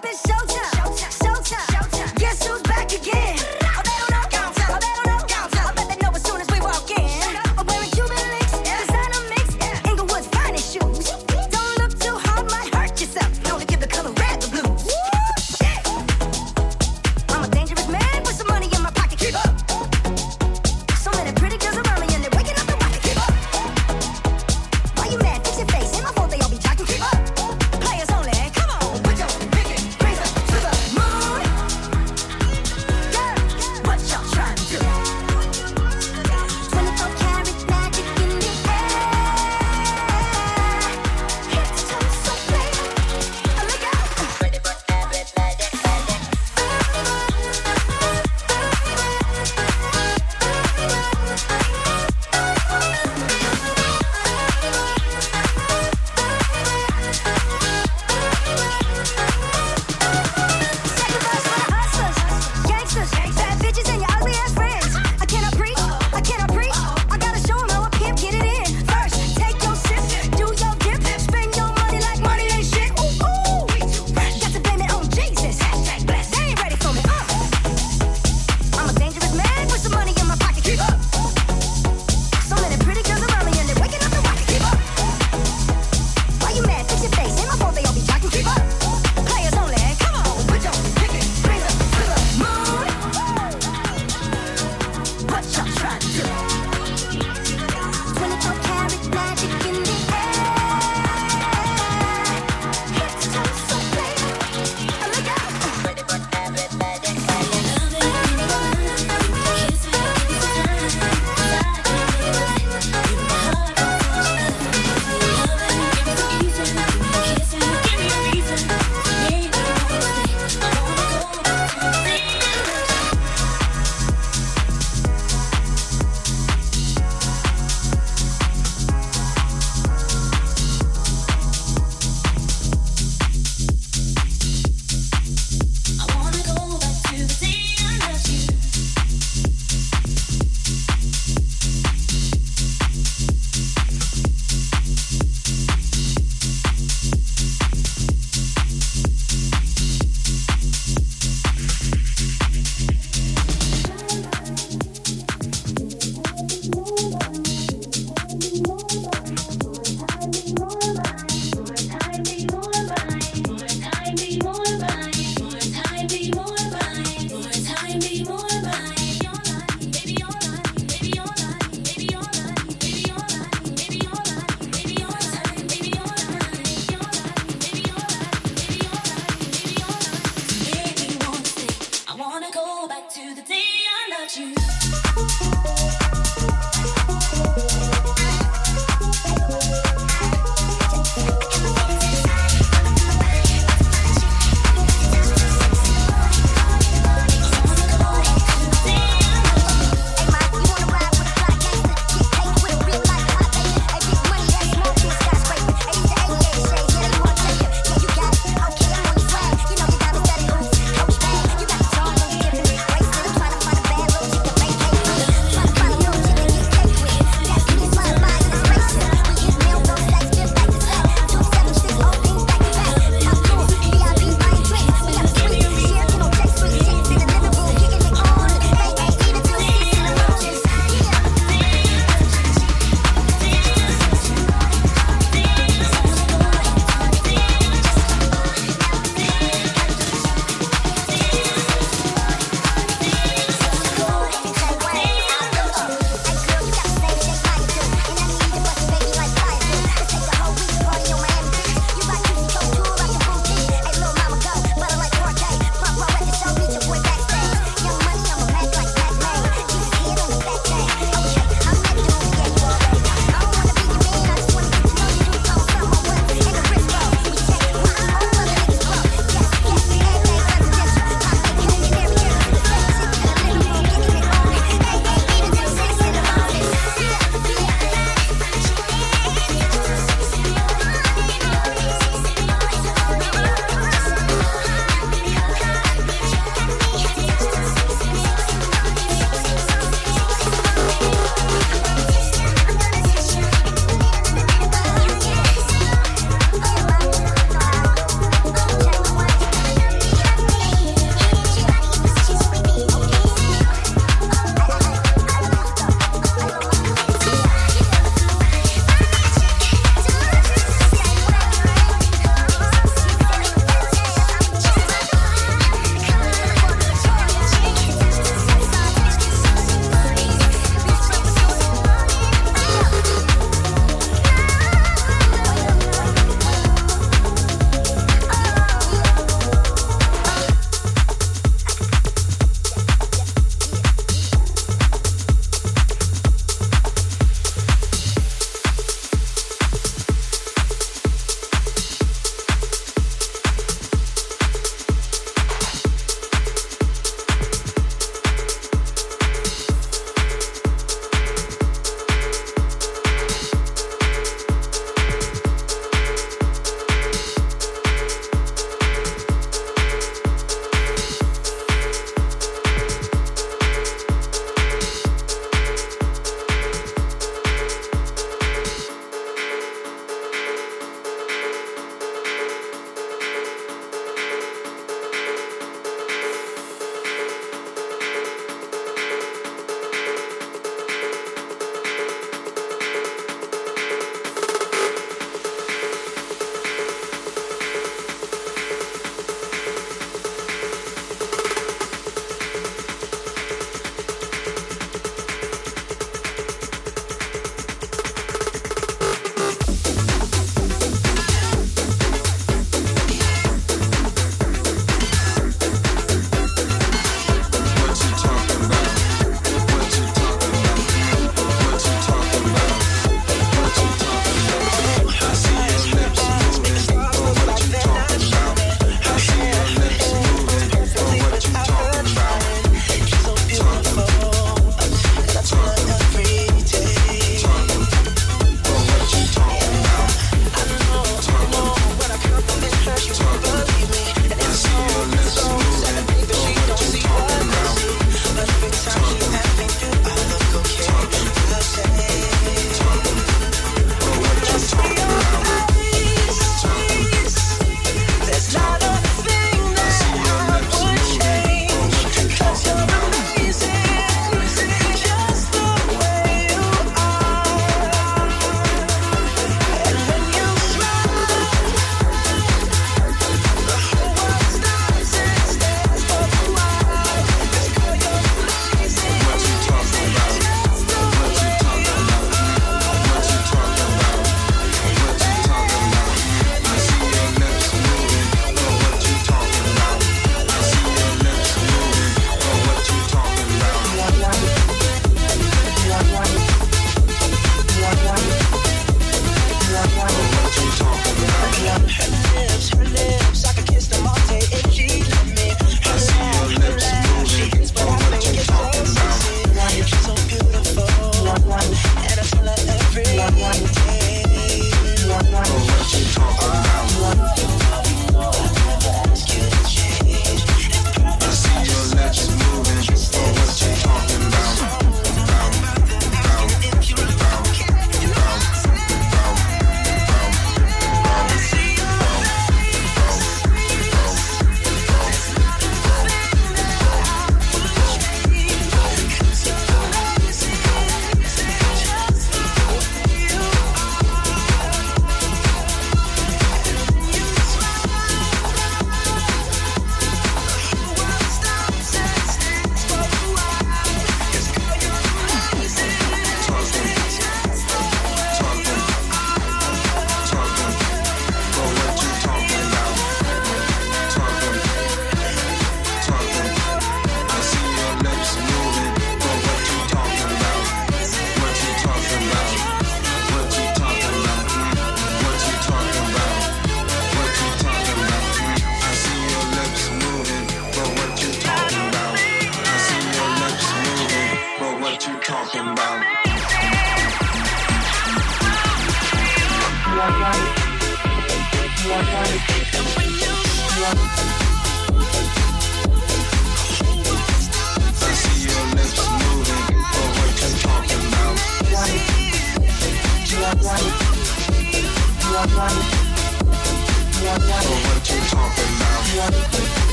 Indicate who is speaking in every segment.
Speaker 1: Why you mad?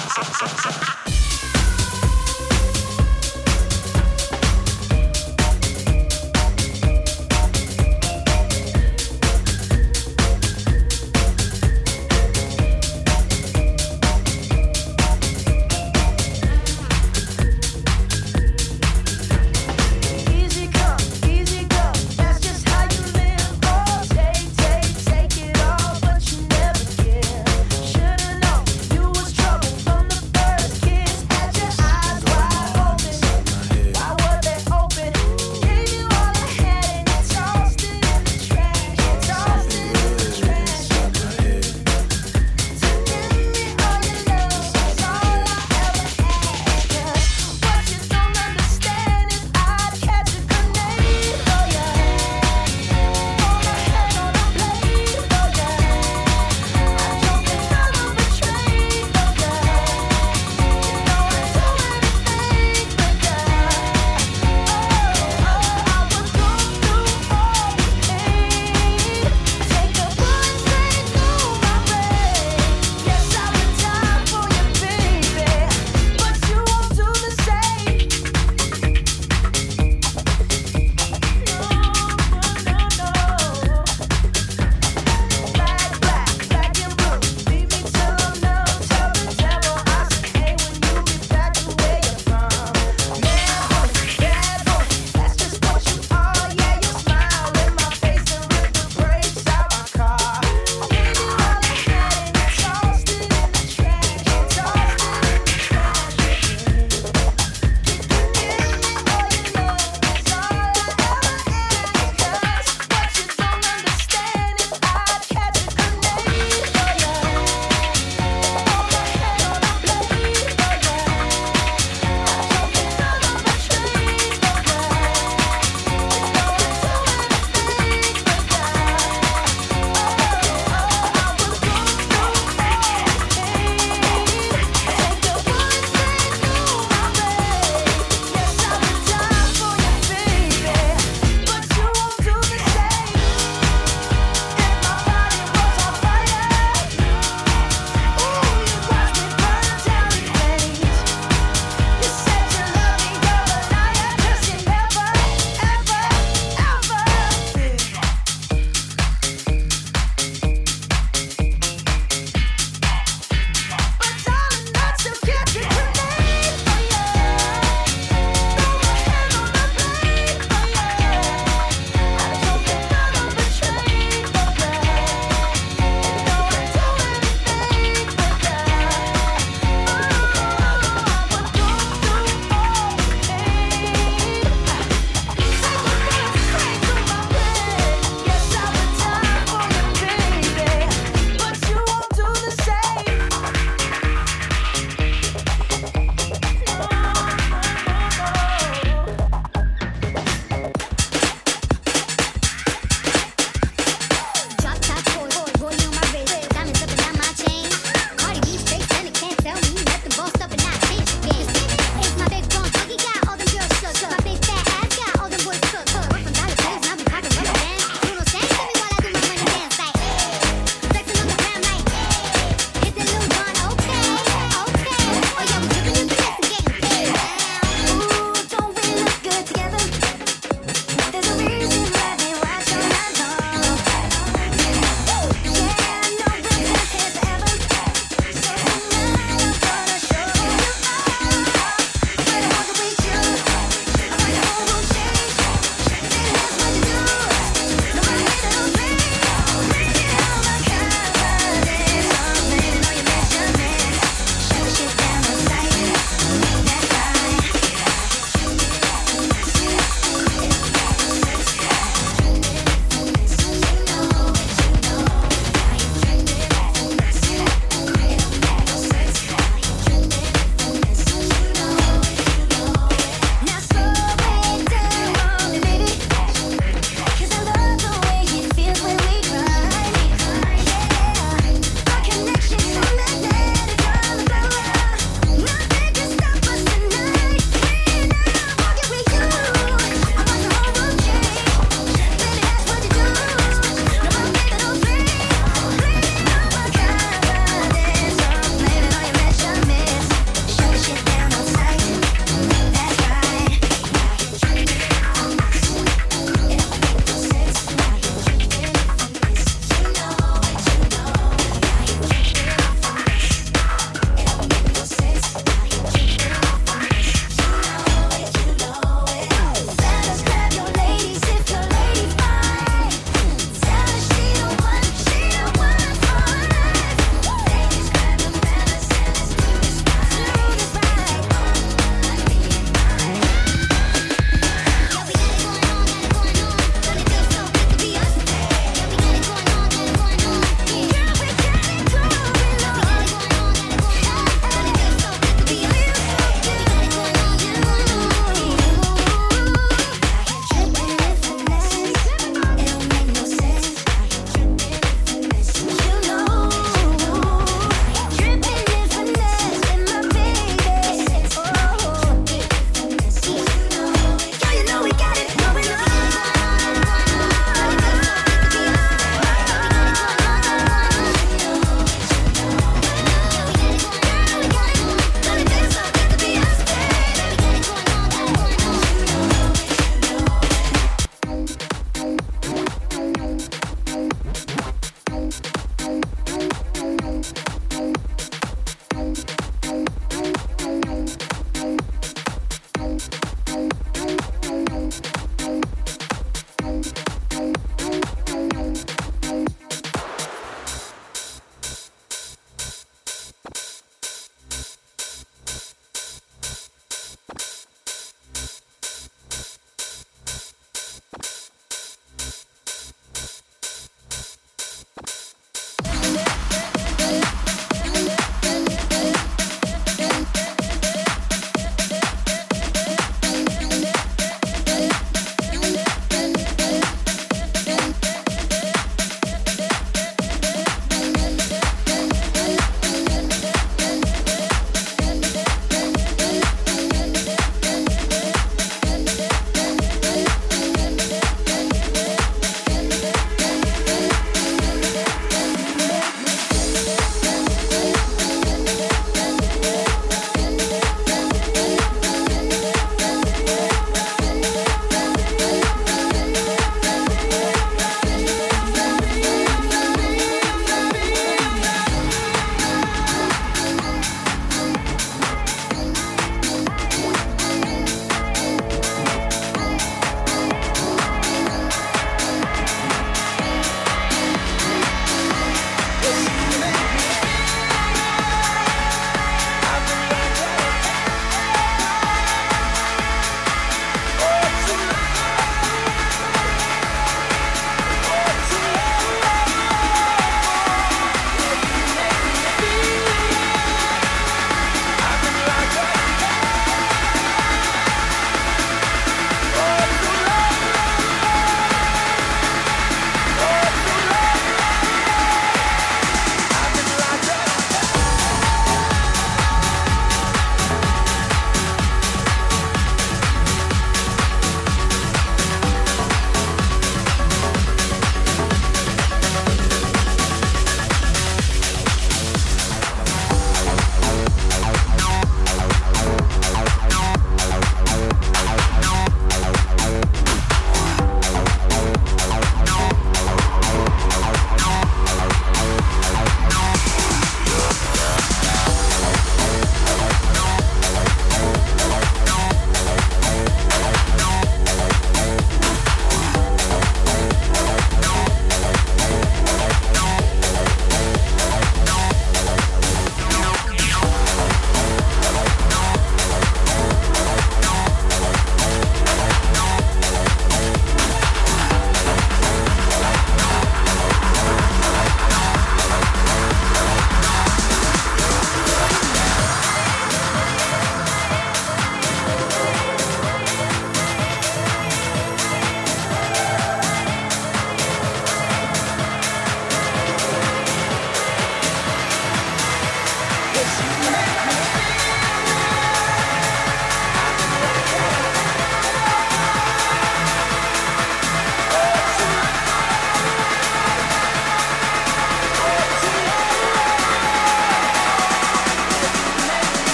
Speaker 2: Sa sa sa sa